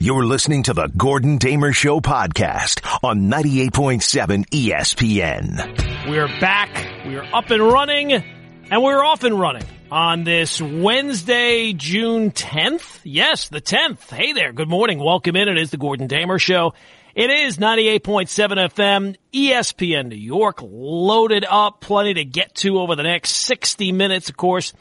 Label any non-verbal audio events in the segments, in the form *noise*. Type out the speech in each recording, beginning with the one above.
You're listening to the Gordon Damer Show podcast on 98.7 ESPN. We're back. We're up and running and we're off and running on this Wednesday, June 10th. Yes, the 10th. Hey there. Good morning. Welcome in. It is the Gordon Damer Show. It is 98.7 FM, ESPN New York, loaded up, plenty to get to over the next 60 minutes, of course.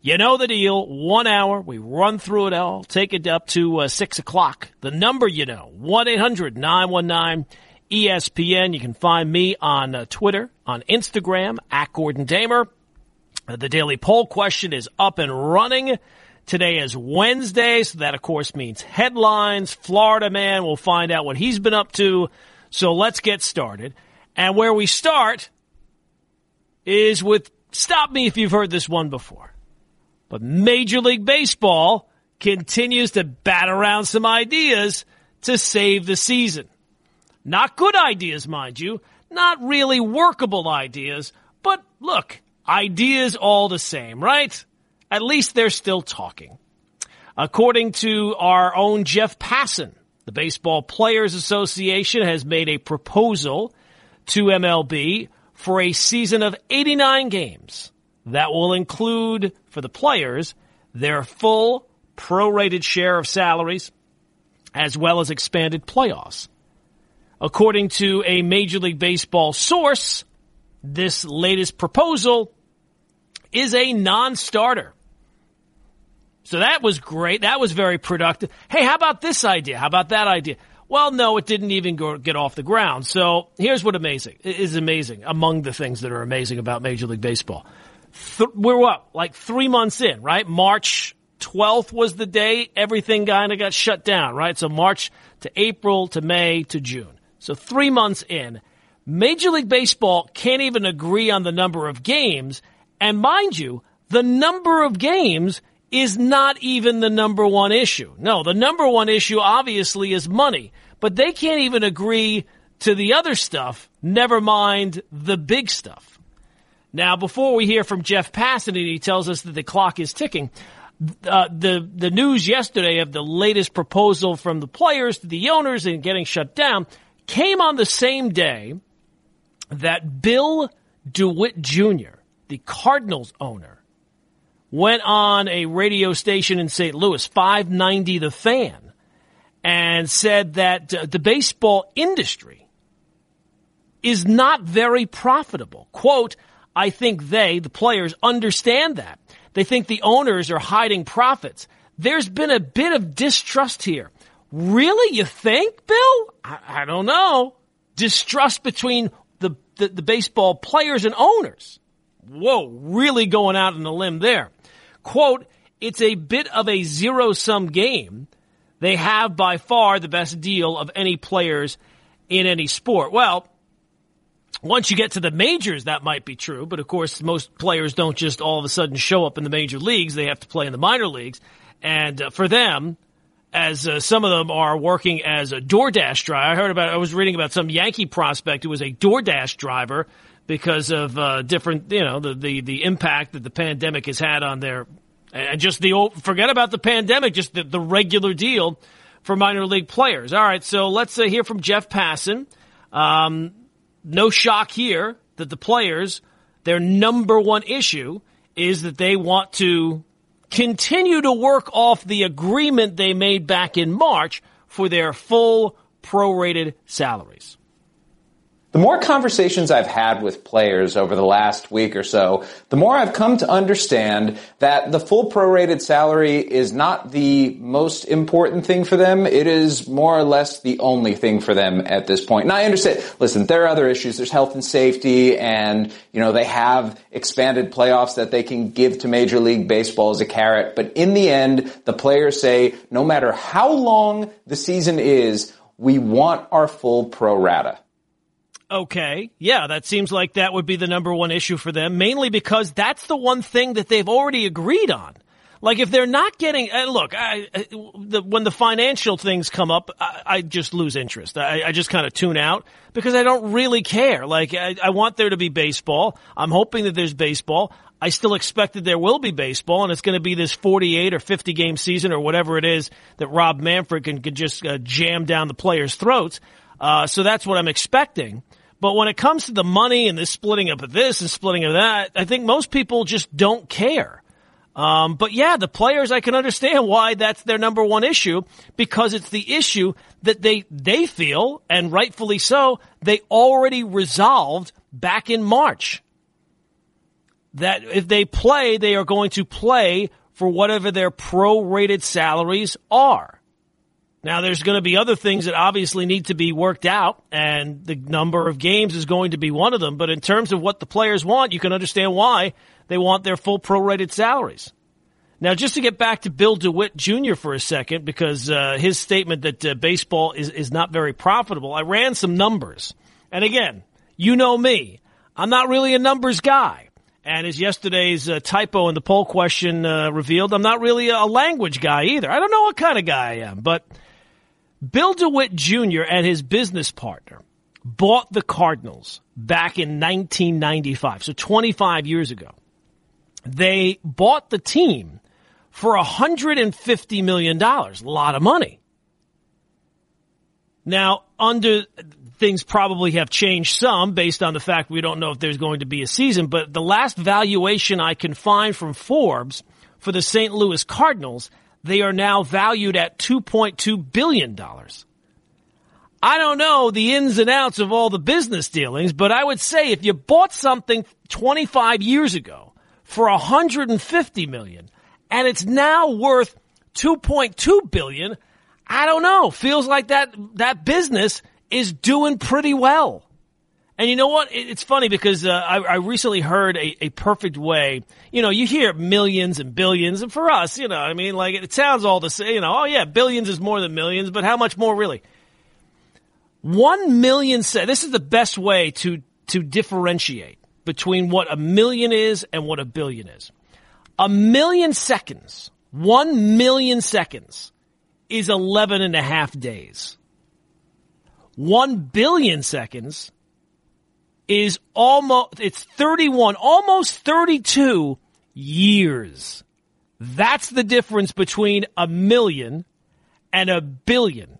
You know the deal. One hour. We run through it all. Take it up to uh, six o'clock. The number you know, 1-800-919-ESPN. You can find me on uh, Twitter, on Instagram, at Gordon Damer. Uh, the daily poll question is up and running. Today is Wednesday, so that of course means headlines. Florida man, we'll find out what he's been up to. So let's get started. And where we start is with, stop me if you've heard this one before. But Major League Baseball continues to bat around some ideas to save the season. Not good ideas, mind you. Not really workable ideas. But look, ideas all the same, right? At least they're still talking. According to our own Jeff Passan, the Baseball Players Association has made a proposal to MLB for a season of 89 games that will include for the players their full prorated share of salaries as well as expanded playoffs. According to a Major League Baseball source, this latest proposal is a non-starter. So that was great. That was very productive. Hey, how about this idea? How about that idea? Well, no, it didn't even go, get off the ground. So here's what amazing is amazing among the things that are amazing about Major League Baseball th- we're what, like three months in, right? March 12th was the day everything kind of got shut down, right? So March to April to May to June. So three months in, Major League Baseball can't even agree on the number of games. And mind you, the number of games is not even the number one issue. No, the number one issue obviously is money, but they can't even agree to the other stuff, never mind the big stuff. Now, before we hear from Jeff Passan, he tells us that the clock is ticking, uh, the the news yesterday of the latest proposal from the players to the owners and getting shut down came on the same day that Bill DeWitt Jr., the Cardinals owner, went on a radio station in St. Louis, 590 The Fan, and said that uh, the baseball industry is not very profitable. Quote, I think they, the players, understand that. They think the owners are hiding profits. There's been a bit of distrust here. Really? You think, Bill? I, I don't know. Distrust between the, the, the baseball players and owners. Whoa, really going out on a limb there. Quote, it's a bit of a zero sum game. They have by far the best deal of any players in any sport. Well, once you get to the majors, that might be true, but of course, most players don't just all of a sudden show up in the major leagues. They have to play in the minor leagues. And uh, for them, as uh, some of them are working as a DoorDash driver, I heard about, I was reading about some Yankee prospect who was a DoorDash driver because of uh, different, you know, the, the, the impact that the pandemic has had on their, and just the old, forget about the pandemic, just the, the regular deal for minor league players. All right, so let's uh, hear from Jeff Passan. Um, no shock here that the players, their number one issue is that they want to continue to work off the agreement they made back in March for their full prorated salaries. The more conversations I've had with players over the last week or so, the more I've come to understand that the full prorated salary is not the most important thing for them. It is more or less the only thing for them at this point. And I understand, listen, there are other issues. There's health and safety and, you know, they have expanded playoffs that they can give to Major League Baseball as a carrot. But in the end, the players say, no matter how long the season is, we want our full pro rata. Okay. Yeah, that seems like that would be the number one issue for them, mainly because that's the one thing that they've already agreed on. Like if they're not getting, uh, look, I, the, when the financial things come up, I, I just lose interest. I, just kind of tune out because I don't really care. Like I, I want there to be baseball. I'm hoping that there's baseball. I still expect that there will be baseball, and it's going to be this 48 or 50 game season or whatever it is that Rob Manfred can, can just uh, jam down the players' throats. Uh, so that's what I'm expecting. But when it comes to the money and the splitting up of this and splitting of that, I think most people just don't care. Um, but yeah, the players, I can understand why that's their number one issue because it's the issue that they, they feel, and rightfully so, they already resolved back in March. That if they play, they are going to play for whatever their prorated salaries are. Now, there's going to be other things that obviously need to be worked out, and the number of games is going to be one of them. But in terms of what the players want, you can understand why they want their full prorated salaries. Now, just to get back to Bill DeWitt Jr. for a second, because uh, his statement that uh, baseball is, is not very profitable, I ran some numbers. And again, you know me. I'm not really a numbers guy. And as yesterday's uh, typo in the poll question uh, revealed, I'm not really a language guy either. I don't know what kind of guy I am. But Bill DeWitt Jr. and his business partner bought the Cardinals back in 1995, so 25 years ago. They bought the team for $150 million. A lot of money. Now, under things probably have changed some based on the fact we don't know if there's going to be a season, but the last valuation I can find from Forbes for the St. Louis Cardinals, they are now valued at $2.2 billion. I don't know the ins and outs of all the business dealings, but I would say if you bought something 25 years ago for 150 million and it's now worth 2.2 billion, I don't know. Feels like that that business is doing pretty well. And you know what? It's funny because uh, I, I, recently heard a, a, perfect way. You know, you hear millions and billions, and for us, you know, I mean, like it sounds all the same. You know, oh yeah, billions is more than millions, but how much more really? One million. This is the best way to to differentiate between what a million is and what a billion is. A million seconds, one million seconds is 11 and a half days. One billion seconds is almost, it's 31, almost 32 years. That's the difference between a million and a billion.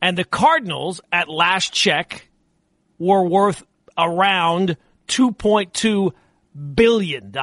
And the Cardinals at last check were worth around $2.2 billion.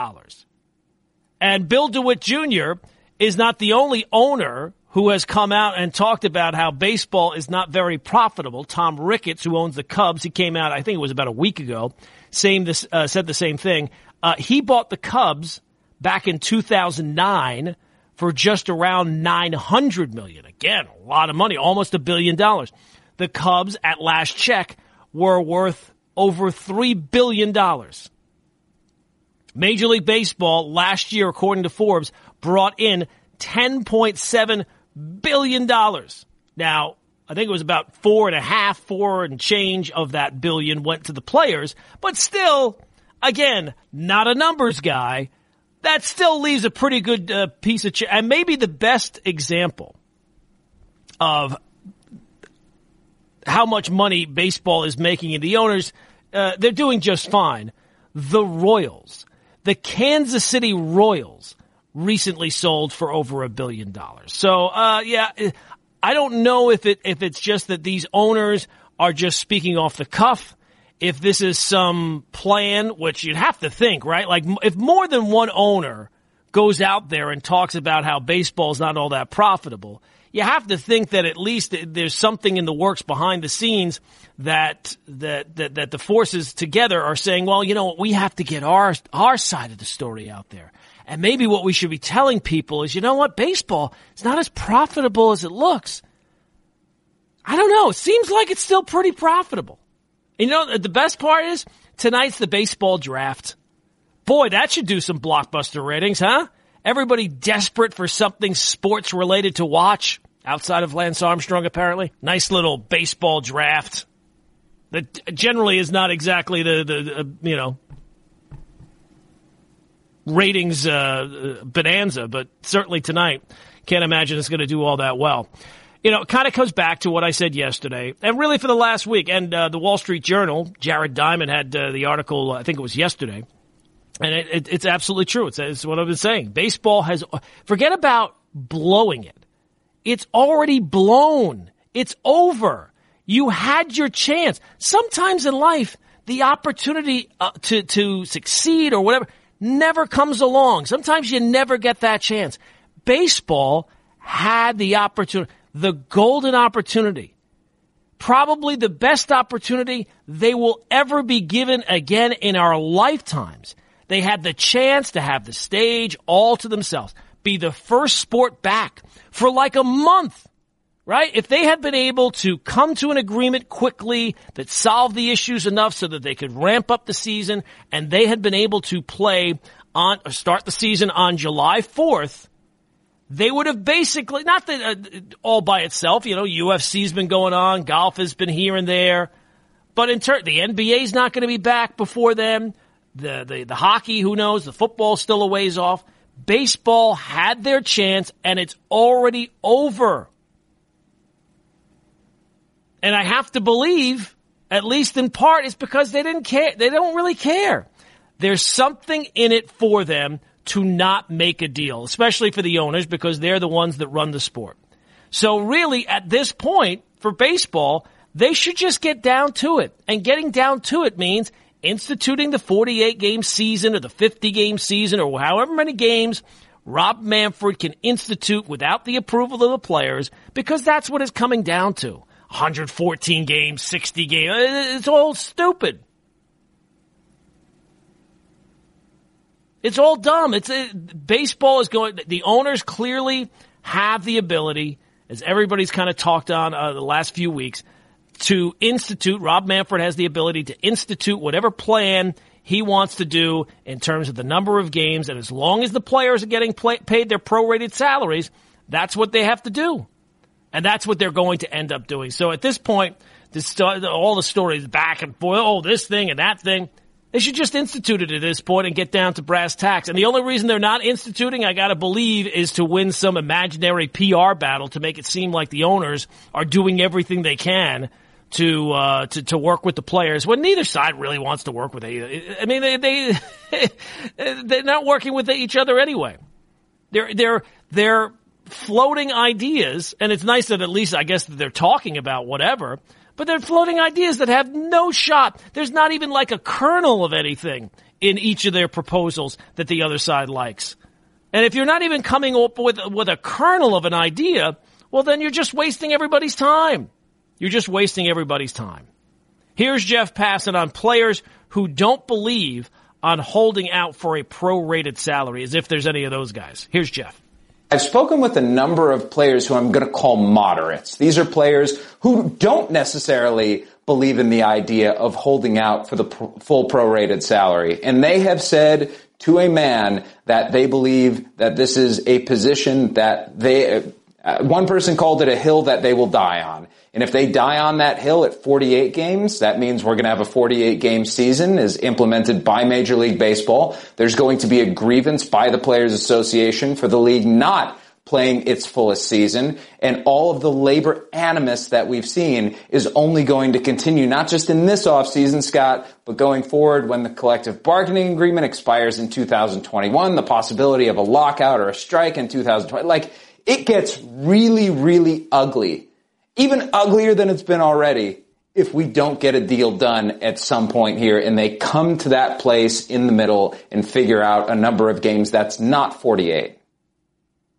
And Bill DeWitt Jr. is not the only owner who has come out and talked about how baseball is not very profitable. Tom Ricketts, who owns the Cubs, he came out, I think it was about a week ago, same this, uh, said the same thing. Uh, he bought the Cubs back in 2009 for just around 900 million. Again, a lot of money, almost a billion dollars. The Cubs at last check were worth over $3 billion. Major League Baseball last year, according to Forbes, brought in $10.7 billion. dollars. Now, I think it was about four and a half, four and change of that billion went to the players, but still, again, not a numbers guy. That still leaves a pretty good uh, piece of, ch- and maybe the best example of how much money baseball is making and the owners, uh, they're doing just fine. The Royals, the Kansas City Royals recently sold for over a billion dollars. So, uh, yeah, I don't know if it, if it's just that these owners are just speaking off the cuff. If this is some plan, which you'd have to think, right? Like if more than one owner goes out there and talks about how baseball is not all that profitable, you have to think that at least there's something in the works behind the scenes that that that, that the forces together are saying, well, you know, we have to get our our side of the story out there. And maybe what we should be telling people is, you know what, baseball is not as profitable as it looks. I don't know. It seems like it's still pretty profitable. You know, the best part is tonight's the baseball draft. Boy, that should do some blockbuster ratings, huh? Everybody desperate for something sports related to watch outside of Lance Armstrong, apparently. Nice little baseball draft that generally is not exactly the, the, the you know, ratings uh, bonanza, but certainly tonight, can't imagine it's going to do all that well. You know, it kind of comes back to what I said yesterday, and really for the last week. And uh, the Wall Street Journal, Jared Diamond had uh, the article, I think it was yesterday, and it, it, it's absolutely true. It's, it's what I've been saying. Baseball has, forget about blowing it. It's already blown. It's over. You had your chance. Sometimes in life, the opportunity uh, to, to succeed or whatever never comes along. Sometimes you never get that chance. Baseball had the opportunity, the golden opportunity, probably the best opportunity they will ever be given again in our lifetimes. They had the chance to have the stage all to themselves, be the first sport back for like a month right? If they had been able to come to an agreement quickly that solved the issues enough so that they could ramp up the season and they had been able to play on, start the season on July 4th, they would have basically, not that uh, all by itself, you know, UFC's been going on, golf has been here and there, but in turn, the NBA's not going to be back before then. The, the, the hockey, who knows? The football's still a ways off. Baseball had their chance and it's already over. And I have to believe, at least in part, it's because they didn't care. They don't really care. There's something in it for them to not make a deal, especially for the owners because they're the ones that run the sport. So really, at this point for baseball, they should just get down to it. And getting down to it means instituting the 48 game season or the 50 game season or however many games Rob Manfred can institute without the approval of the players because that's what it's coming down to. 114 games, 60 games. It's all stupid. It's all dumb. It's it, baseball is going. The owners clearly have the ability, as everybody's kind of talked on uh, the last few weeks, to institute. Rob Manfred has the ability to institute whatever plan he wants to do in terms of the number of games, and as long as the players are getting play, paid their prorated salaries, that's what they have to do. And that's what they're going to end up doing. So at this point, all the stories back and forth, oh, this thing and that thing, they should just institute it at this point and get down to brass tacks. And the only reason they're not instituting, I gotta believe, is to win some imaginary PR battle to make it seem like the owners are doing everything they can to uh, to to work with the players when neither side really wants to work with either. I mean, they, they *laughs* they're not working with each other anyway. They're they're they're floating ideas, and it's nice that at least I guess that they're talking about whatever, but they're floating ideas that have no shot. There's not even like a kernel of anything in each of their proposals that the other side likes. And if you're not even coming up with, with a kernel of an idea, well, then you're just wasting everybody's time. You're just wasting everybody's time. Here's Jeff Passan on players who don't believe on holding out for a prorated salary, as if there's any of those guys. Here's Jeff. I've spoken with a number of players who I'm going to call moderates. These are players who don't necessarily believe in the idea of holding out for the pr- full prorated salary. And they have said to a man that they believe that this is a position that they, uh, one person called it a hill that they will die on. And if they die on that hill at 48 games, that means we're going to have a 48 game season as implemented by Major League Baseball. There's going to be a grievance by the Players Association for the league not playing its fullest season. And all of the labor animus that we've seen is only going to continue, not just in this offseason, Scott, but going forward when the collective bargaining agreement expires in 2021, the possibility of a lockout or a strike in 2020. Like, it gets really, really ugly even uglier than it's been already if we don't get a deal done at some point here and they come to that place in the middle and figure out a number of games that's not 48.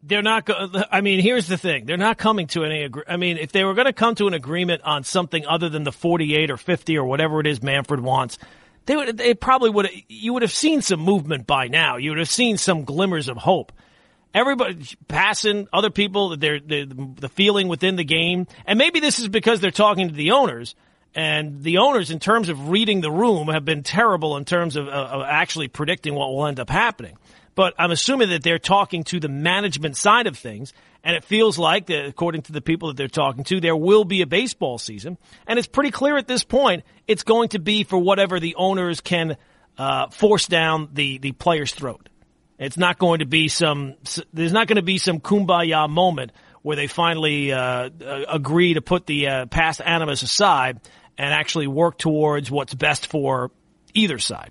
They're not. Go- I mean, here's the thing: they're not coming to any. Agree- I mean, if they were going to come to an agreement on something other than the 48 or 50 or whatever it is Manfred wants, they would. They probably would. You would have seen some movement by now. You would have seen some glimmers of hope everybody passing other people the feeling within the game. And maybe this is because they're talking to the owners. And the owners in terms of reading the room have been terrible in terms of, uh, of actually predicting what will end up happening. But i'm assuming that they're talking to the management side of things. And it feels like according to the people that they're talking to there will be a baseball season. And it's pretty clear at this point it's going to be for whatever the owners can uh, force down the, the player's throat It's not going to be some, there's not going to be some kumbaya moment where they finally uh, agree to put the uh, past animus aside and actually work towards what's best for either side.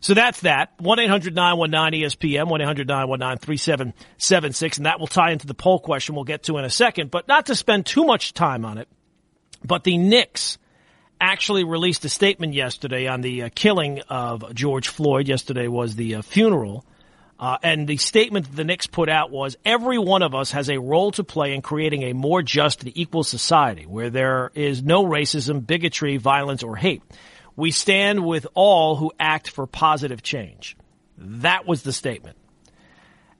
So that's that. 1-800-919-ESPN, 1-800-919-3776, and that will tie into the poll question we'll get to in a second, but not to spend too much time on it. But the Knicks actually released a statement yesterday on the uh, killing of George Floyd. Yesterday was the uh, funeral uh, and the statement that the Knicks put out was every one of us has a role to play in creating a more just and equal society where there is no racism, bigotry, violence, or hate. We stand with all who act for positive change. That was the statement.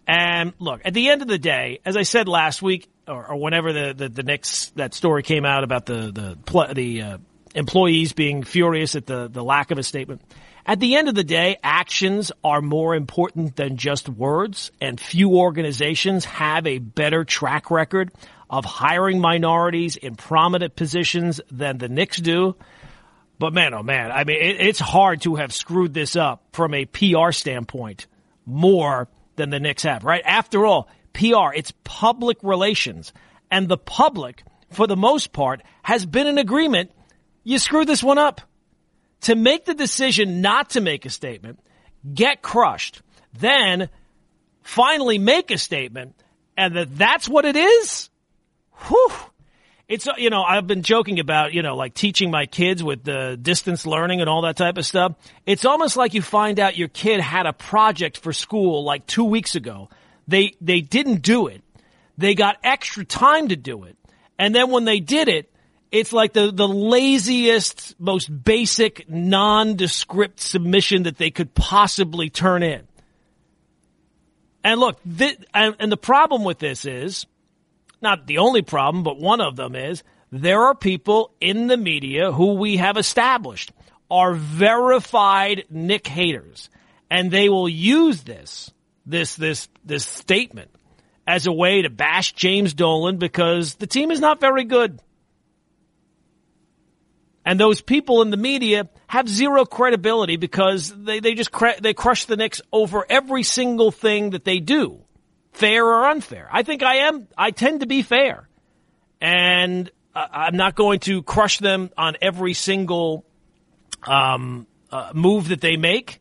And look, at the end of the day, as I said last week, or, or whenever the, the, the Knicks, that story came out about the, the, the uh, employees being furious at the, the lack of a statement, at the end of the day, actions are more important than just words, and few organizations have a better track record of hiring minorities in prominent positions than the Knicks do. But man, oh man, I mean, it, it's hard to have screwed this up from a PR standpoint more than the Knicks have, right? After all, PR, it's public relations. And the public, for the most part, has been in agreement. You screwed this one up to make the decision not to make a statement, get crushed, then finally make a statement, and that that's what it is? Whew. It's, uh, you know, I've been joking about, you know, like teaching my kids with the distance learning and all that type of stuff. It's almost like you find out your kid had a project for school like two weeks ago. They, they didn't do it. They got extra time to do it. And then when they did it, it's like the, the laziest, most basic, nondescript submission that they could possibly turn in. And look, and, and the problem with this is, not the only problem, but one of them is, there are people in the media who we have established are verified Knick haters. And they will use this, this, this, this statement as a way to bash James Dolan because the team is not very good. And those people in the media have zero credibility because they, they just cre- they crush the Knicks over every single thing that they do, fair or unfair. I think I am. I tend to be fair, and I'm not going to crush them on every single um, uh, move that they make,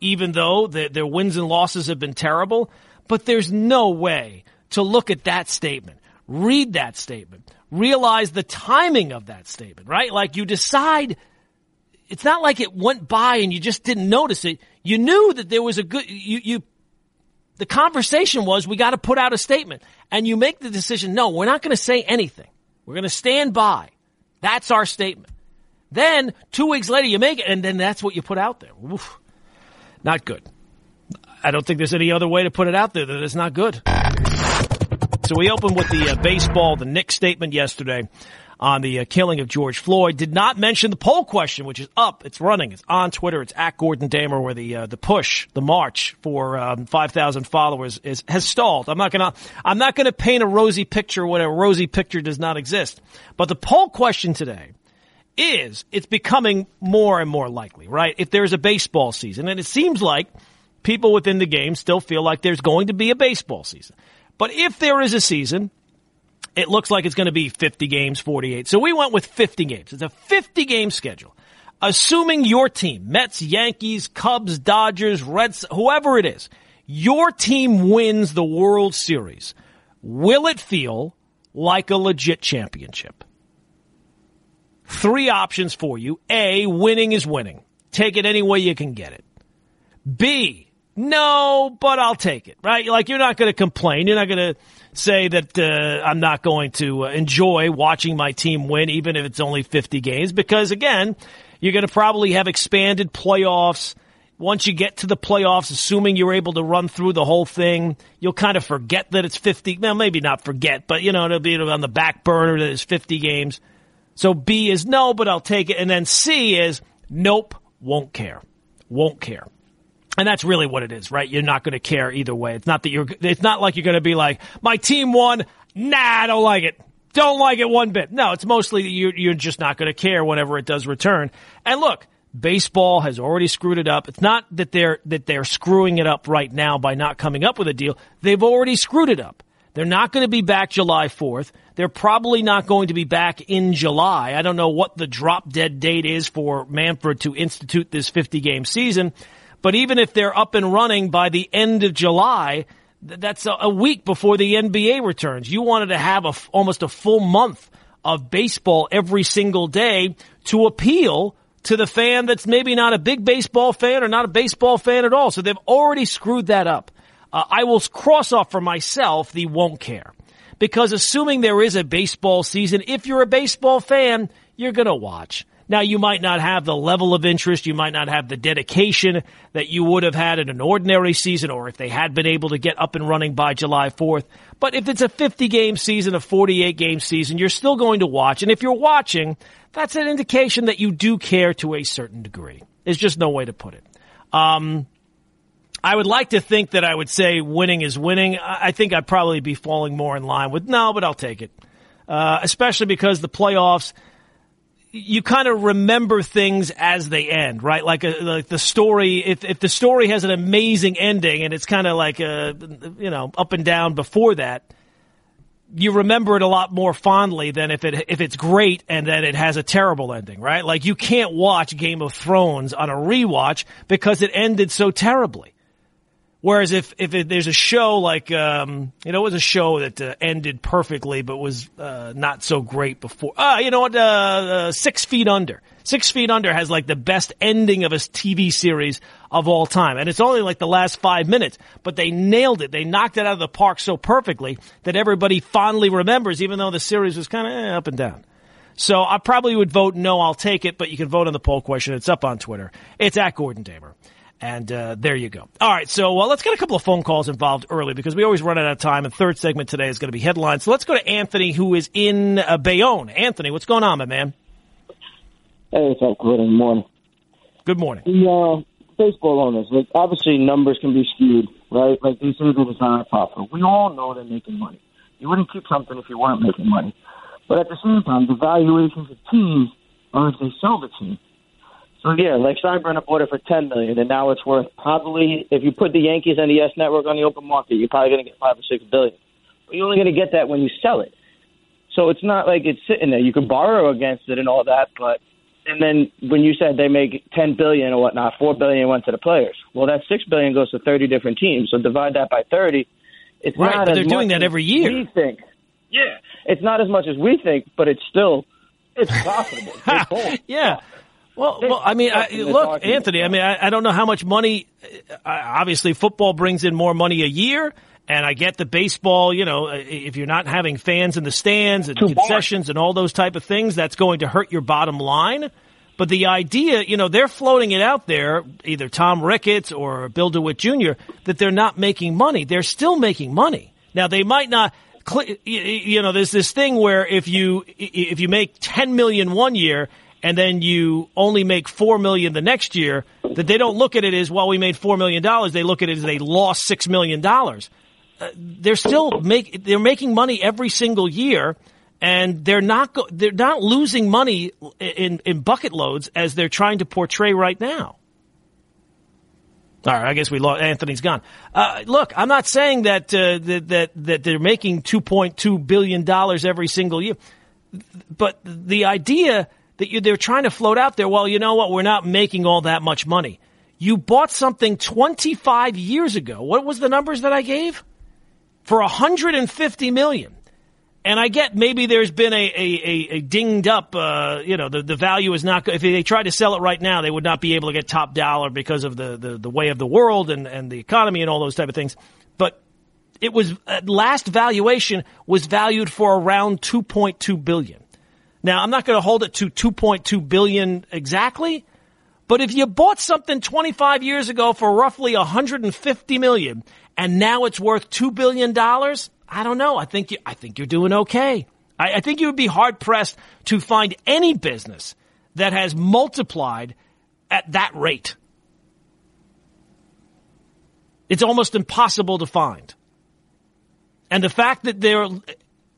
even though the, their wins and losses have been terrible. But there's no way to look at that statement, read that statement, realize the timing of that statement, right? Like you decide, it's not like it went by and you just didn't notice it. You knew that there was a good, you, you, the conversation was we got to put out a statement and you make the decision, no, we're not going to say anything. We're going to stand by. That's our statement. Then two weeks later you make it and then that's what you put out there. Oof. Not good. I don't think there's any other way to put it out there that it's not good. So we opened with the uh, baseball, the Knick statement yesterday on the uh, killing of George Floyd. Did not mention the poll question, which is up. It's running. It's on Twitter. It's at Gordon Damer, where the uh, the push, the march for um, five thousand followers is has stalled. I'm not gonna I'm not gonna paint a rosy picture when a rosy picture does not exist. But the poll question today is it's becoming more and more likely, right? If there's a baseball season, and it seems like people within the game still feel like there's going to be a baseball season. But if there is a season, it looks like it's going to be 50 games, 48. So we went with 50 games. It's a 50 game schedule. Assuming your team, Mets, Yankees, Cubs, Dodgers, Reds, whoever it is, your team wins the World Series, will it feel like a legit championship? Three options for you. A, winning is winning. Take it any way you can get it. B, no, but I'll take it, right? Like you're not going to complain. You're not going to say that uh, I'm not going to uh, enjoy watching my team win, even if it's only 50 games, because again, you're going to probably have expanded playoffs. Once you get to the playoffs, assuming you're able to run through the whole thing, you'll kind of forget that it's 50. Well, maybe not forget, but you know, it'll be on the back burner that it's 50 games. So B is no, but I'll take it. And then C is nope, won't care. Won't care. And that's really what it is, right? You're not going to care either way. It's not that you're, it's not like you're going to be like, my team won. Nah, I don't like it. Don't like it one bit. No, it's mostly you're, you're just not going to care whenever it does return. And look, Baseball has already screwed it up. It's not that they're that they're screwing it up right now by not coming up with a deal. They've already screwed it up. They're not going to be back July 4th. They're probably not going to be back in July. I don't know what the drop dead date is for Manfred to institute this 50 game season, but even if they're up and running by the end of July, that's a, week before the NBA returns. You wanted to have a, almost a full month of baseball every single day to appeal to the fan that's maybe not a big baseball fan or not a baseball fan at all. So they've already screwed that up. Uh, I will cross off for myself the won't care. Because assuming there is a baseball season, if you're a baseball fan, you're going to watch. Now, you might not have the level of interest, you might not have the dedication that you would have had in an ordinary season, or if they had been able to get up and running by July 4th. But if it's a 50 game season, a 48 game season, you're still going to watch. And if you're watching, that's an indication that you do care to a certain degree. There's just no way to put it. Um, I would like to think that I would say winning is winning. I think I'd probably be falling more in line with no, but I'll take it. Uh, especially because the playoffs, you kind of remember things as they end, right? Like, a, uh, like the story, if, if the story has an amazing ending and it's kind of like a, you know, up and down before that, you remember it a lot more fondly than if it, if it's great and then it has a terrible ending, right? Like you can't watch Game of Thrones on a rewatch because it ended so terribly. Whereas if if it, there's a show like um, you know it was a show that uh, ended perfectly but was uh, not so great before. Ah, you know what? Uh, uh, Six Feet Under. Six Feet Under has like the best ending of a TV series of all time, and it's only like the last five minutes, but they nailed it. They knocked it out of the park so perfectly that everybody fondly remembers, even though the series was kind of eh, up and down. So I probably would vote no. I'll take it, but you can vote on the poll question. It's up on Twitter. It's at Gordon Damer. And uh, there you go. All right, so uh, let's get a couple of phone calls involved early because we always run out of time. And third segment today is going to be headlines. So let's go to Anthony, who is in uh, Bayonne. Anthony, what's going on, my man? Hey, it's up. Good morning. Good morning. The uh, baseball owners, like obviously numbers can be skewed, right? Like they say that it's not profitable. We all know they're making money. You wouldn't keep something if you weren't making money. But at the same time, the valuations of teams are if they sell the team. Yeah, like Steinbrenner bought it for ten million, and now it's worth probably if you put the Yankees and the YES Network on the open market, you're probably going to get five or six billion. But you're only going to get that when you sell it. So it's not like it's sitting there. You can borrow against it and all that, but and then when you said they make ten billion or whatnot, four billion went to the players. Well, that six billion goes to thirty different teams. So divide that by thirty. It's right, not but they're doing that every year. We think. Yeah, it's not as much as we think, but it's still it's *laughs* profitable. *laughs* yeah. Well, well, I mean, I, look, Anthony. I mean, I, I, don't know how much money. Uh, obviously, football brings in more money a year, and I get the baseball. You know, uh, if you're not having fans in the stands and concessions and all those type of things, that's going to hurt your bottom line. But the idea, you know, they're floating it out there, either Tom Ricketts or Bill DeWitt Jr., that they're not making money. They're still making money. Now, they might not you know, there's this thing where if you if you make 10 million one year and then you only make four million the next year, that they don't look at it as well. We made four million dollars. They look at it as they lost six million dollars. Uh, they're still make they're making money every single year, and they're not go, they're not losing money in in bucket loads as they're trying to portray right now. All right, I guess we lost. Anthony's gone. Uh, look, I'm not saying that, uh, that that that they're making 2.2 billion dollars every single year, but the idea that you, they're trying to float out there. Well, you know what? We're not making all that much money. You bought something 25 years ago. What was the numbers that I gave? For 150 million. And I get maybe there's been a, a, a, dinged up, uh, you know, the, the value is not, if they tried to sell it right now, they would not be able to get top dollar because of the, the, the way of the world and, and the economy and all those type of things. But it was, uh, last valuation was valued for around 2.2 billion. Now, I'm not going to hold it to 2.2 billion exactly, but if you bought something 25 years ago for roughly 150 million and now it's worth 2 billion dollars, I don't know. I think you, I think you're doing okay. I, I think you would be hard pressed to find any business that has multiplied at that rate. It's almost impossible to find. And the fact that they're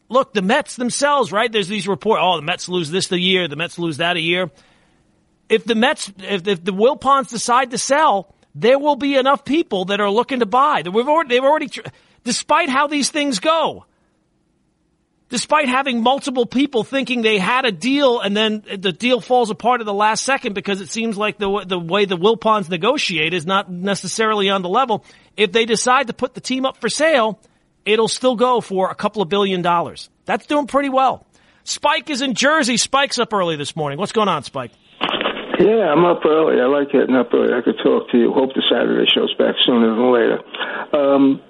look, the Mets themselves, right? There's these reports, oh, the Mets lose this the year, the Mets lose that a year. if the Mets, if, if the Wilpons decide to sell, there will be enough people that are looking to buy. We've already, they've already, despite how these things go, despite having multiple people thinking they had a deal and then the deal falls apart at the last second because it seems like the the way the Wilpons negotiate is not necessarily on the level. If they decide to put the team up for sale, it'll still go for a couple of billion dollars. That's doing pretty well. Spike is in Jersey. Spike's up early this morning. What's going on, Spike? Yeah, I'm up early. I like getting up early. I could talk to you. Hope the Saturday show's back sooner than later. Um,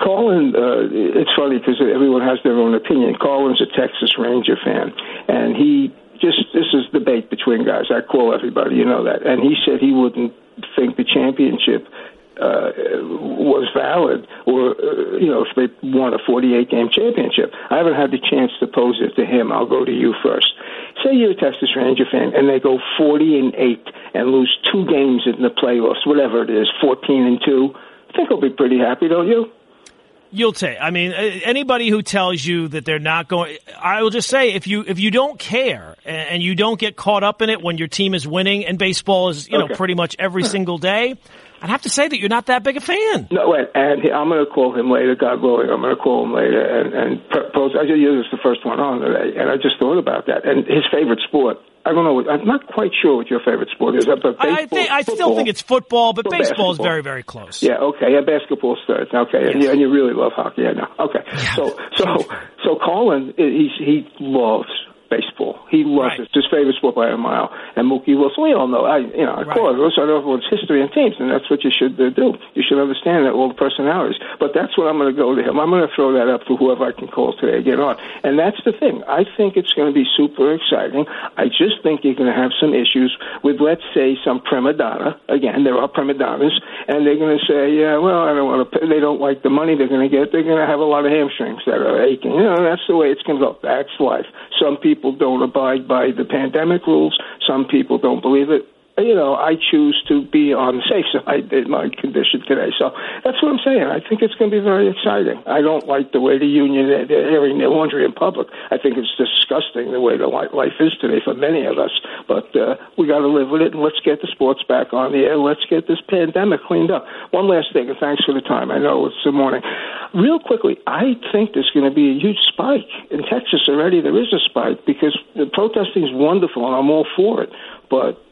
Colin, uh, it's funny because everyone has their own opinion. Colin's a Texas Ranger fan, and he just this is debate between guys. I call everybody, you know that, and he said he wouldn't think the championship uh, was valid, or uh, you know, if they won a 48 game championship. I haven't had the chance to pose it to him. I'll go to you first. Say you're a Texas Ranger fan, and they go 40 and eight and lose two games in the playoffs, whatever it is, 14 and two. I think I'll be pretty happy, don't you? You'll take. I mean, anybody who tells you that they're not going, I will just say if you if you don't care and you don't get caught up in it when your team is winning and baseball is you okay. know pretty much every single day, I'd have to say that you're not that big a fan. No, wait, and he, I'm going to call him later. God willing, I'm going to call him later and and propose. I just used the first one on today, and I just thought about that and his favorite sport. I don't know. I'm not quite sure what your favorite sport is. But baseball, I, think, I still think it's football, but baseball is very, very close. Yeah. Okay. Yeah. Basketball's third. Okay. Yes. And, you, and you really love hockey. Yeah. No. Okay. Yeah. So so so Colin, he he loves baseball. He loves right. it. It's his favorite sport by a mile. And Mookie Wilson, we all know. I, you know, of right. course, those are everyone's history and teams, and that's what you should uh, do. You should understand that all the personalities. But that's what I'm going to go to him. I'm going to throw that up to whoever I can call today. Get on. And that's the thing. I think it's going to be super exciting. I just think you're going to have some issues with, let's say, some prima donna. Again, there are prima donnas, and they're going to say, yeah, well, I don't want to. Pay. They don't like the money they're going to get. They're going to have a lot of hamstrings that are aching. You know, that's the way it's going to go. That's life. Some people don't abide by the pandemic rules. Some people don't believe it you know, I choose to be on the safe side in my condition today. So that's what I'm saying. I think it's going to be very exciting. I don't like the way the union they're airing their laundry in public. I think it's disgusting the way the life is today for many of us. But uh, we got to live with it, and let's get the sports back on the air. Let's get this pandemic cleaned up. One last thing, and thanks for the time. I know it's the morning. Real quickly, I think there's going to be a huge spike in Texas already. There is a spike because the protesting is wonderful, and I'm all for it. But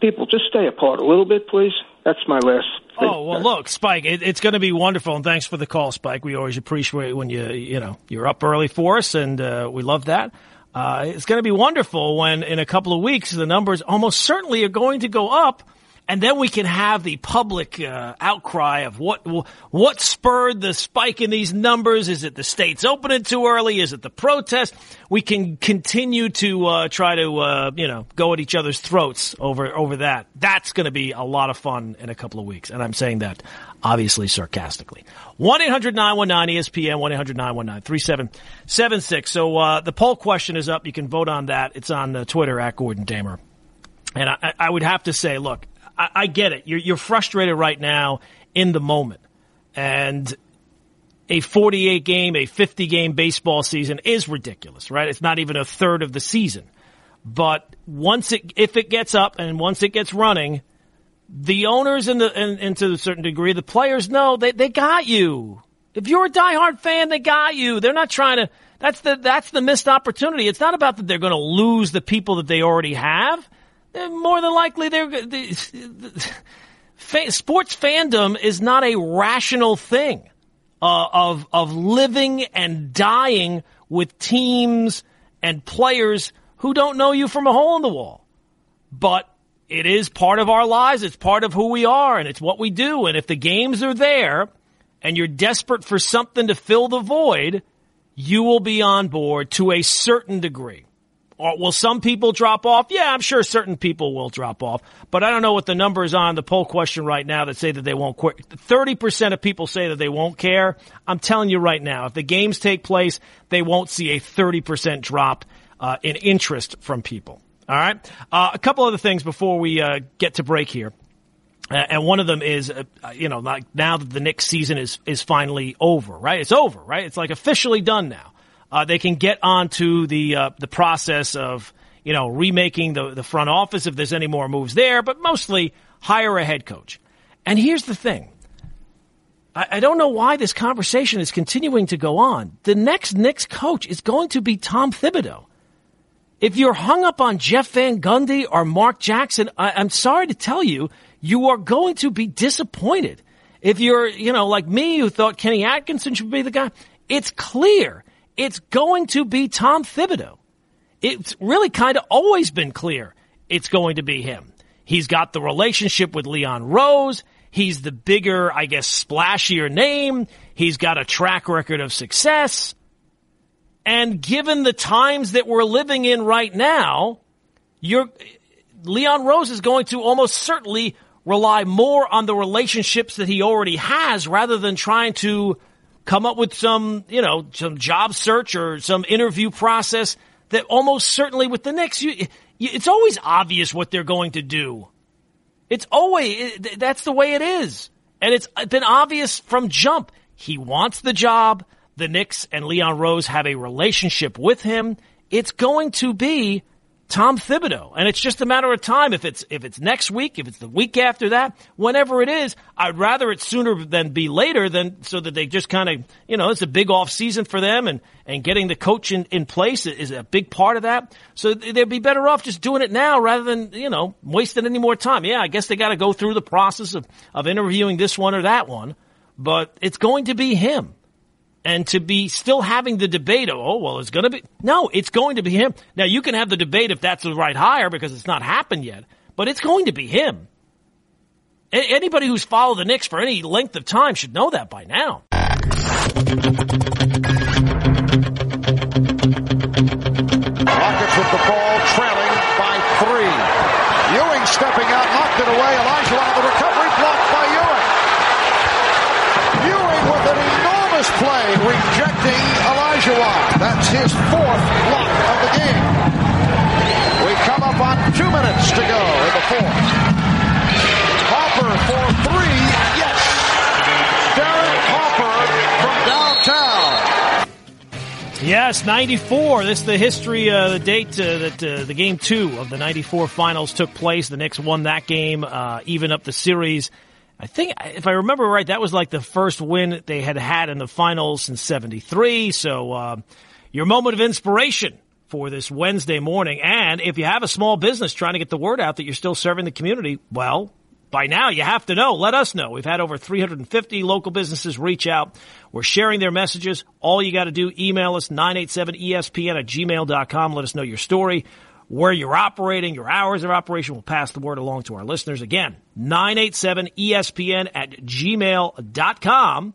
people just stay apart a little bit, please. That's my last. Thing. Oh well, look, Spike, it, it's going to be wonderful, and thanks for the call, Spike. We always appreciate when you you know you're up early for us, and uh, we love that. Uh, it's going to be wonderful when in a couple of weeks the numbers almost certainly are going to go up and then we can have the public uh, outcry of what what spurred the spike in these numbers. Is it the states opening too early? Is it the protest? We can continue to uh, try to uh, you know go at each other's throats over over that. That's going to be a lot of fun in a couple of weeks, and I'm saying that obviously sarcastically. One 919 ESPN one 919 3776 So uh, the poll question is up. You can vote on that. It's on uh, Twitter at Gordon Damer. And I, I would have to say, look, I, I get it. You're, you're frustrated right now in the moment. And a 48 game, a 50 game baseball season is ridiculous, right? It's not even a third of the season. But once it, if it gets up and once it gets running, the owners and the, and, and to a certain degree, the players know they, they got you. If you're a diehard fan, they got you. They're not trying to, that's the, that's the missed opportunity. It's not about that they're going to lose the people that they already have more than likely they're the, the, sports fandom is not a rational thing uh, of of living and dying with teams and players who don't know you from a hole in the wall. But it is part of our lives. It's part of who we are, and it's what we do. And if the games are there, and you're desperate for something to fill the void, you will be on board to a certain degree. Will some people drop off? Yeah, I'm sure certain people will drop off, but I don't know what the numbers are on the poll question right now that say that they won't quit. 30% of people say that they won't care. I'm telling you right now, if the games take place, they won't see a 30% drop uh, in interest from people. All right. Uh, a couple other things before we uh, get to break here. And one of them is, uh, you know, like now that the Knicks season is, is finally over, right? It's over, right? It's like officially done now uh, they can get onto the uh, the process of you know, remaking the, the front office if there's any more moves there, but mostly hire a head coach. And here's the thing. I, I don't know why this conversation is continuing to go on. The next Knicks coach is going to be Tom Thibodeau. If you're hung up on Jeff Van Gundy or Mark Jackson, I, I'm sorry to tell you, you are going to be disappointed. If you're, you know, like me who thought Kenny Atkinson should be the guy, it's clear it's going to be Tom Thibodeau. It's really kind of always been clear it's going to be him. He's got the relationship with Leon Rose. He's the bigger, I guess, splashier name. He's got a track record of success. And given the times that we're living in right now, you're, Leon Rose is going to almost certainly rely more on the relationships that he already has rather than trying to come up with some, you know, some job search or some interview process that almost certainly with the Knicks, you, it's always obvious what they're going to do. It's always, that's the way it is. And it's been obvious from jump. He wants the job. The Knicks and Leon Rose have a relationship with him. It's going to be Tom Thibodeau. And it's just a matter of time. If it's, if it's next week, if it's the week after that, whenever it is, I'd rather it sooner than be later than so that they just kind of, you know, it's a big off season for them and, and getting the coach in, in place is a big part of that. So they'd be better off just doing it now rather than, you know, wasting any more time. Yeah, I guess they got to go through the process of, of interviewing this one or that one, but it's going to be him and to be still having the debate, oh, well, it's going to be, no, it's going to be him. Now, you can have the debate if that's the right hire because it's not happened yet, but it's going to be him. A- anybody who's followed the Knicks for any length of time should know that by now. Yes, 94. This is the history, uh, the date uh, that uh, the game two of the 94 finals took place. The Knicks won that game, uh, even up the series. I think, if I remember right, that was like the first win they had had in the finals since 73. So, uh, your moment of inspiration for this Wednesday morning. And if you have a small business trying to get the word out that you're still serving the community, well, by now you have to know. Let us know. We've had over 350 local businesses reach out. We're sharing their messages. All you got to do, email us 987ESPN at gmail.com. Let us know your story, where you're operating, your hours of operation. We'll pass the word along to our listeners. Again, 987ESPN at gmail.com.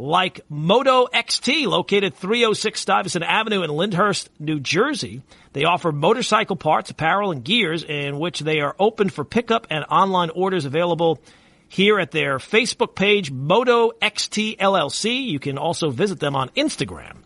Like Moto XT, located 306 Stuyvesant Avenue in Lyndhurst, New Jersey. They offer motorcycle parts, apparel, and gears in which they are open for pickup and online orders available here at their Facebook page, Moto XT LLC. You can also visit them on Instagram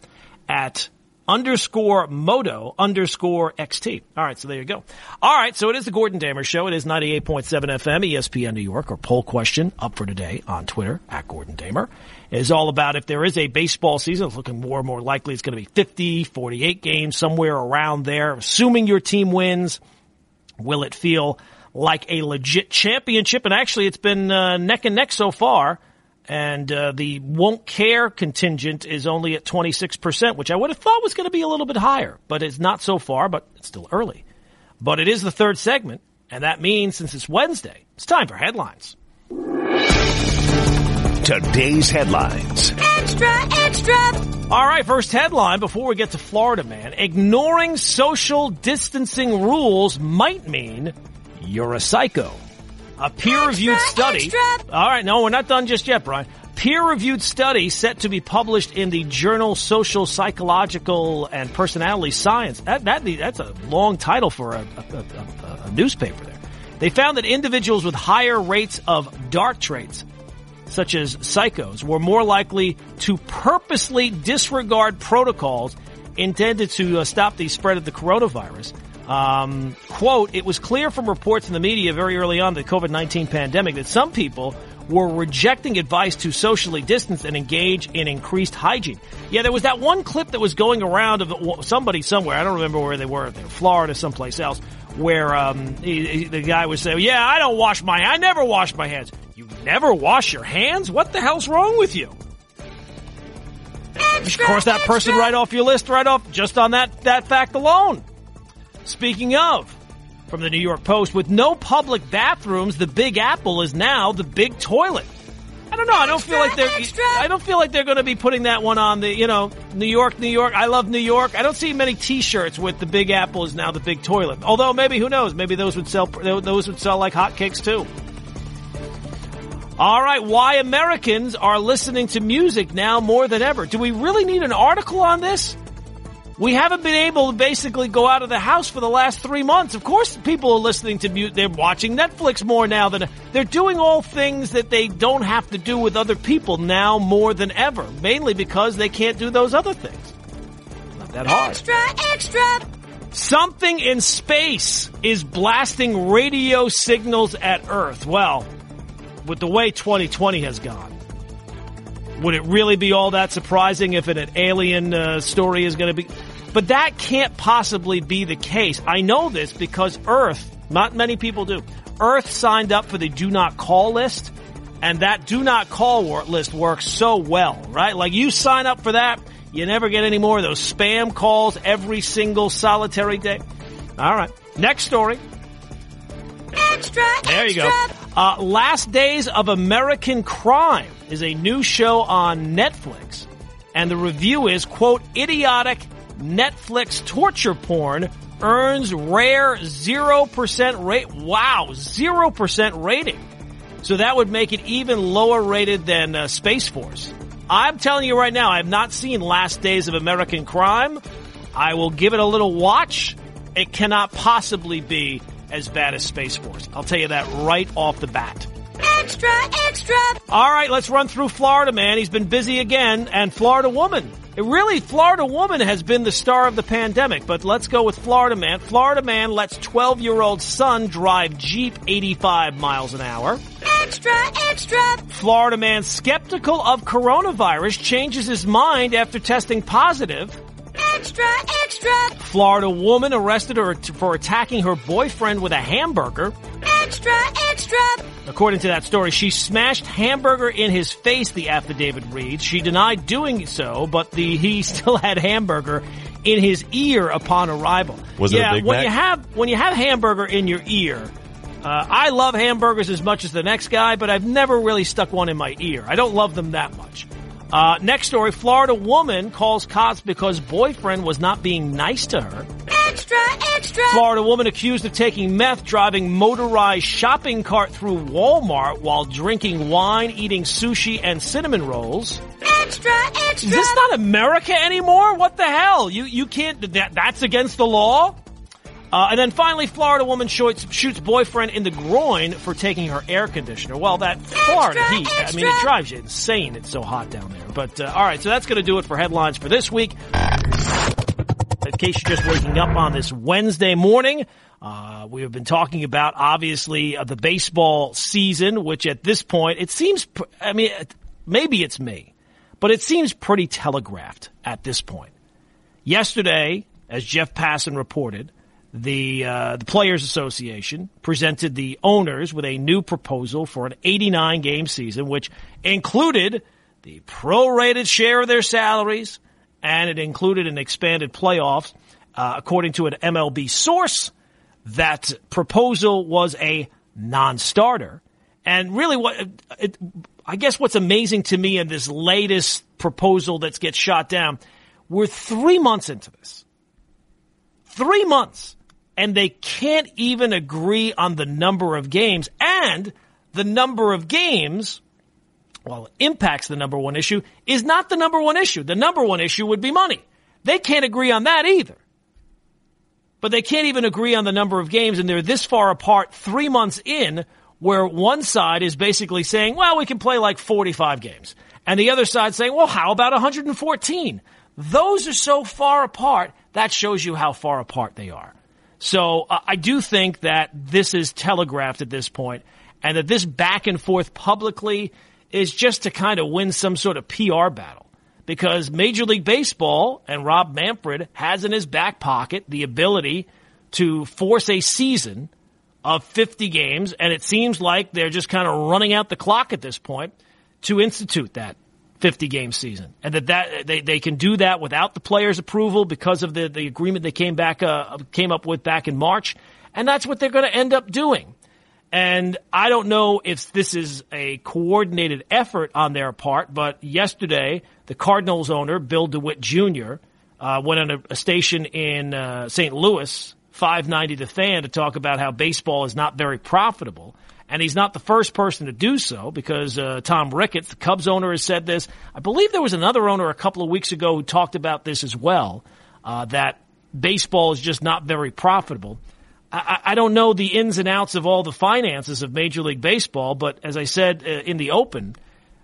at underscore moto underscore XT. All right, so there you go. All right, so it is the Gordon Damer Show. It is 98.7 FM, ESPN New York. or poll question up for today on Twitter, at Gordon Damer, is all about if there is a baseball season, it's looking more and more likely it's going to be 50, 48 games, somewhere around there. Assuming your team wins, will it feel like a legit championship? And actually, it's been uh, neck and neck so far and uh, the won't care contingent is only at 26%, which I would have thought was going to be a little bit higher, but it's not so far, but it's still early. But it is the third segment, and that means since it's Wednesday, it's time for headlines. Today's headlines. Extra, extra. All right, first headline before we get to Florida, man. Ignoring social distancing rules might mean you're a psycho. A peer-reviewed study. extra. All right, no, we're not done just yet, Brian. Peer-reviewed study set to be published in the journal Social Psychological and Personality Science. That, that that's a long title for a, a, a, a newspaper. There, they found that individuals with higher rates of dark traits, such as psychos, were more likely to purposely disregard protocols intended to uh, stop the spread of the coronavirus. Um, quote, it was clear from reports in the media very early on the COVID-19 pandemic that some people were rejecting advice to socially distance and engage in increased hygiene. Yeah, there was that one clip that was going around of somebody somewhere. I don't remember where they were. They were Florida, someplace else, where um, he, he, the guy was saying, "Yeah, I don't wash my. I never wash my hands. You never wash your hands? What the hell's wrong with you?" Extra, of course, that person extra. right off your list, right off, just on that that fact alone. Speaking of, from the New York Post, with no public bathrooms, the Big Apple is now the big toilet. I don't know. I don't extra, feel like they're. Extra. I don't feel like they're going to be putting that one on the. You know, New York, New York. I love New York. I don't see many T-shirts with the Big Apple is now the big toilet. Although maybe who knows? Maybe those would sell. Those would sell like hotcakes too. All right, why Americans are listening to music now more than ever. Do we really need an article on this? We haven't been able to basically go out of the house for the last three months. Of course, people are listening to music. They're watching Netflix more now than they're doing all things that they don't have to do with other people now more than ever. Mainly because they can't do those other things. Not that hard. Extra, extra. Something in space is blasting radio signals at Earth. Well, with the way 2020 has gone, would it really be all that surprising if an alien uh, story is going to be? But that can't possibly be the case. I know this because Earth, not many people do. Earth signed up for the do not call list, and that do not call list works so well, right? Like you sign up for that, you never get any more of those spam calls every single solitary day. All right. Next story. Extra, there you go. Uh, Last Days of American Crime is a new show on Netflix. And the review is, quote, idiotic Netflix torture porn earns rare 0% rate. Wow, 0% rating. So that would make it even lower rated than uh, Space Force. I'm telling you right now, I have not seen Last Days of American Crime. I will give it a little watch. It cannot possibly be as bad as Space Force. I'll tell you that right off the bat. Extra, extra. All right, let's run through Florida man. He's been busy again, and Florida woman. It really, Florida woman has been the star of the pandemic, but let's go with Florida man. Florida man lets 12 year old son drive Jeep 85 miles an hour. Extra, extra. Florida man skeptical of coronavirus changes his mind after testing positive. Extra, extra. Florida woman arrested her for attacking her boyfriend with a hamburger. Extra, extra. According to that story, she smashed hamburger in his face, the affidavit reads. She denied doing so, but the he *laughs* still had hamburger in his ear upon arrival. Was yeah, it a Big when Mac? you have when you have hamburger in your ear, uh, I love hamburgers as much as the next guy, but I've never really stuck one in my ear. I don't love them that much. Uh, next story, Florida woman calls cops because boyfriend was not being nice to her. Extra, extra. Florida woman accused of taking meth driving motorized shopping cart through Walmart while drinking wine, eating sushi and cinnamon rolls. Extra, extra. Is this not America anymore? What the hell? You you can't that that's against the law? Uh, and then finally, Florida woman shoots, shoots boyfriend in the groin for taking her air conditioner. Well, that Florida Extra, heat, I mean, it drives you insane. It's so hot down there. But uh, all right, so that's going to do it for headlines for this week. In case you're just waking up on this Wednesday morning, uh, we have been talking about obviously uh, the baseball season, which at this point it seems. pr- I mean, it- maybe it's me, but it seems pretty telegraphed at this point. Yesterday, as Jeff Passan reported, the uh, the Players Association presented the owners with a new proposal for an 89 game season, which included the prorated share of their salaries, and it included an expanded playoffs. Uh, according to an MLB source, that proposal was a non-starter. And really, what it, I guess what's amazing to me in this latest proposal that gets shot down, we're three months into this. Three months. And they can't even agree on the number of games. And the number of games, well, impacts the number one issue, is not the number one issue. The number one issue would be money. They can't agree on that either. But they can't even agree on the number of games, and they're this far apart three months in, where one side is basically saying, well, we can play like 45 games. And the other side saying, well, how about 114? Those are so far apart, that shows you how far apart they are. So uh, I do think that this is telegraphed at this and that this back and forth publicly is just to kind of win some sort of PR battle. Because Major League Baseball and Rob Manfred has in his back pocket the ability to force a season of 50 games, and it seems like they're just kind of running out the clock at this point to institute that 50 game season, and that, that they, they can do that without the players' approval because of the, the agreement they came back uh, came up with back in March, and that's what they're going to end up doing. And I don't know if this is a coordinated effort on their part, but yesterday the Cardinals owner Bill DeWitt Jr. Uh, went on a, a station in uh, St. Louis 590 The Fan to talk about how baseball is not very profitable. And he's not the first person to do so because uh, Tom Ricketts, the Cubs owner, has said this. I believe there was another owner a couple of weeks ago who talked about this as well, uh, that baseball is just not very profitable. I, I, don't know the ins and outs of all the finances of Major League Baseball, but as I said uh, in the open,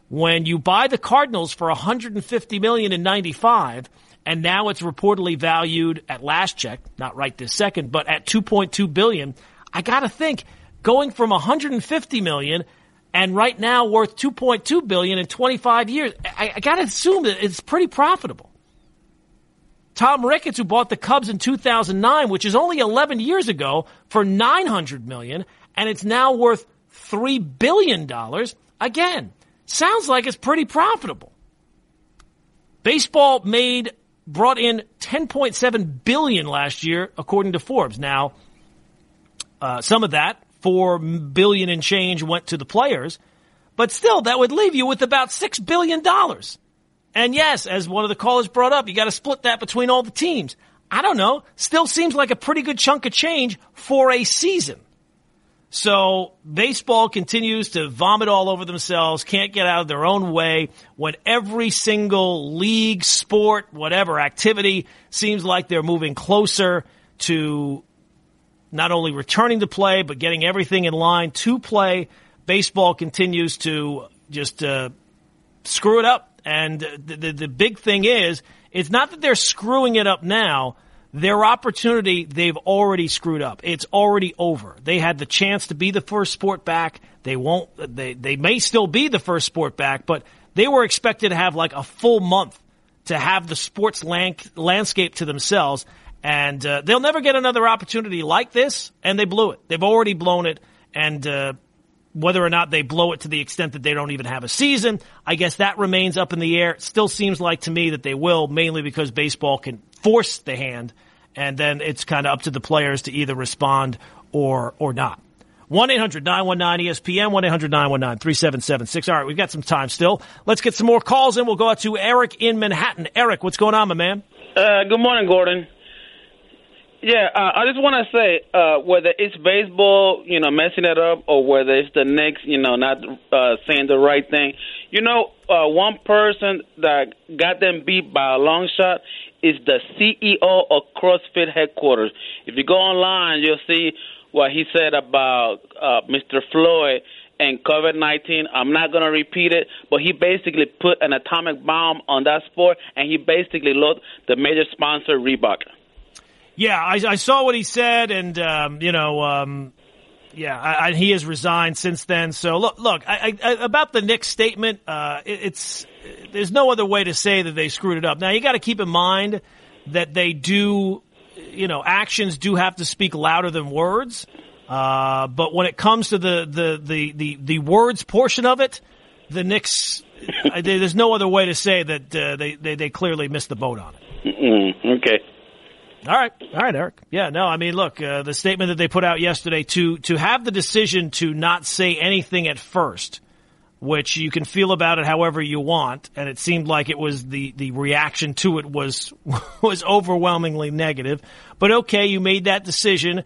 when you buy the Cardinals for 150 million in 95 and now it's reportedly valued at last check, not right this second, but at 2.2 billion. I got to think going from 150 million and right now worth 2.2 billion in 25 years. I, I got to assume that it's pretty profitable. Tom Ricketts, who bought the Cubs in 2009, which is only 11 years ago, for 900 million, and it's now worth three billion dollars. Again, sounds like it's pretty profitable. Baseball made brought in 10.7 billion last year, according to Forbes. Now, uh, some of that, four billion and change, went to the players, but still, that would leave you with about six billion dollars. And yes, as one of the callers brought up, you got to split that between all the teams. I don't know. Still seems like a pretty good chunk of change for a season. So baseball continues to vomit all over themselves, can't get out of their own way when every single league, sport, whatever activity seems like they're moving closer to not only returning to play, but getting everything in line to play. Baseball continues to just uh, screw it up. And the, the, the big thing is, it's not that they're screwing it up now their opportunity they've already screwed up. It's already over. They had the chance to be the first sport back. They won't. They they may still be the first sport back, but they were expected to have like a full month to have the sports landscape to themselves, and uh, they'll never get another opportunity like this. And they blew it. They've already blown it, and. Uh, whether or not they blow it to the extent that they don't even have a season, I guess that remains up in the air. It still seems like to me that they will, mainly because baseball can force the hand, and then it's kind of up to the players to either respond or or not. 1 800 919 ESPN, 1 800 919 3776. All right, we've got some time still. Let's get some more calls in. We'll go out to Eric in Manhattan. Eric, what's going on, my man? Uh, good morning, Gordon. Yeah, uh, I just want to say uh, whether it's baseball, you know, messing it up, or whether it's the Knicks, you know, not uh, saying the right thing. You know, uh, one person that got them beat by a long shot is the CEO of CrossFit headquarters. If you go online, you'll see what he said about uh, Mr. Floyd and COVID 19. I'm not going to repeat it, but he basically put an atomic bomb on that sport, and he basically looked the major sponsor, Reebok. Yeah, I, I saw what he said, and, um, you know, um, yeah, I, I, he has resigned since then. So look, look I, about the Knicks statement, uh, it, it's there's no other way to say that they screwed it up. Now you got to keep in mind that they do, you know, actions do have to speak louder than words. Uh, but when it comes to the, the, the, the, the words portion of it, the Knicks, *laughs* there's no other way to say that uh, they, they, they clearly missed the boat on it. Mm-hmm. Okay. All right, all right, Eric. Yeah, no, I mean, look, uh, the statement that they put out yesterday to to have the decision to not say anything at first which you can feel about it however you want. And it seemed like it was the, the reaction to it was, *laughs* was overwhelmingly negative. But okay, you made that decision.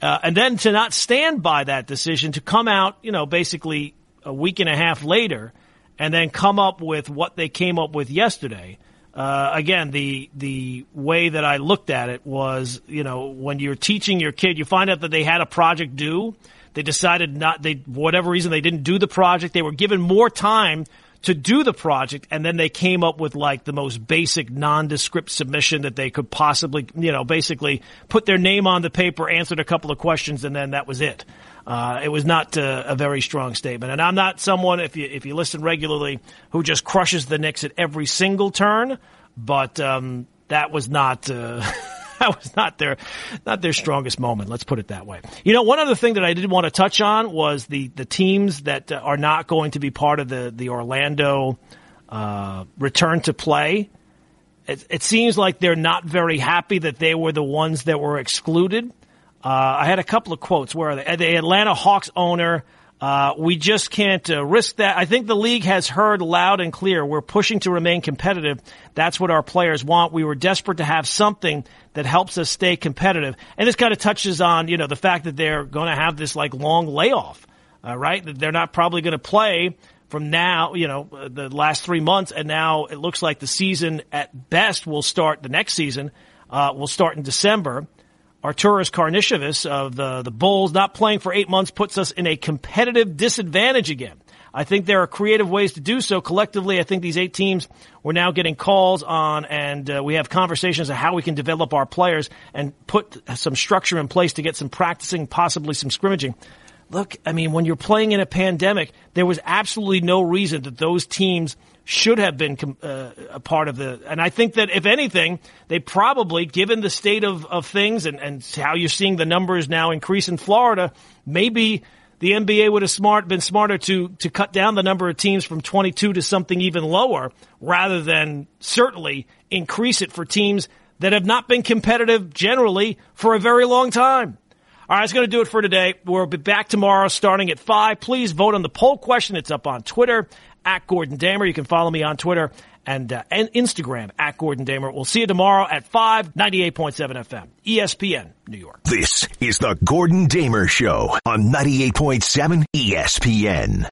Uh, and then to not stand by that decision, to come out, you know, basically a week and a half later, and then come up with what they came up with yesterday. Uh, again, the the way that I looked at it was, you know, when you're teaching your kid, you find out that they had a project due, they decided not, they, whatever reason, they didn't do the project. They were given more time to do the project and then they came up with like the most basic nondescript submission that they could possibly, you know, basically put their name on the paper, answered a couple of questions and then that was it. Uh, it was not uh, a very strong statement. And I'm not someone, if you, if you listen regularly, who just crushes the Knicks at every single turn, but um, that was not. Uh, *laughs* that was not their not their strongest moment. Let's put it that way. You know, one other thing that I did want to touch on was the the teams that uh, are not going to be part of the the Orlando uh, return to play. It, it, seems like they're not very happy that they were the ones that were excluded. Uh, I had a couple of quotes. Where the, the Atlanta Hawks owner uh, we just can't uh, risk that. I think the league has heard loud and clear. We're pushing to remain competitive. That's what our players want. We were desperate to have something that helps us stay competitive. And this kind of touches on, you know, the fact that they're going to have this like long layoff, uh, right? That they're not probably going to play from now, you know, uh, the last three months. And now it looks like the season at best will start the next season, uh, will start in December. Arturas Karnisovas of the, the Bulls not playing for eight months puts us in a competitive disadvantage again. I think there are creative ways to do so. Collectively, I think these eight teams we're now getting calls on, and uh, we have conversations of how we can develop our players and put some structure in place to get some practicing, possibly some scrimmaging. Look, I mean, when you're playing in a pandemic, there was absolutely no reason that those teams – should have been uh, a part of the. And I think that if anything, they probably, given the state of, of things and, and how you're seeing the numbers now increase in Florida, maybe the NBA would have smart been smarter to to cut down the number of teams from 22 to something even lower, rather than certainly increase it for teams that have not been competitive generally for a very long time. All right, that's going to do it for today. We'll be back tomorrow starting at 5. Please vote on the poll question. It's up on Twitter at Gordon Damer. You can follow me on Twitter and, uh, and Instagram at Gordon Damer. We'll see you tomorrow at 5, 98.7 FM, ESPN, New York. This is the Gordon Damer Show on 98.7 ESPN.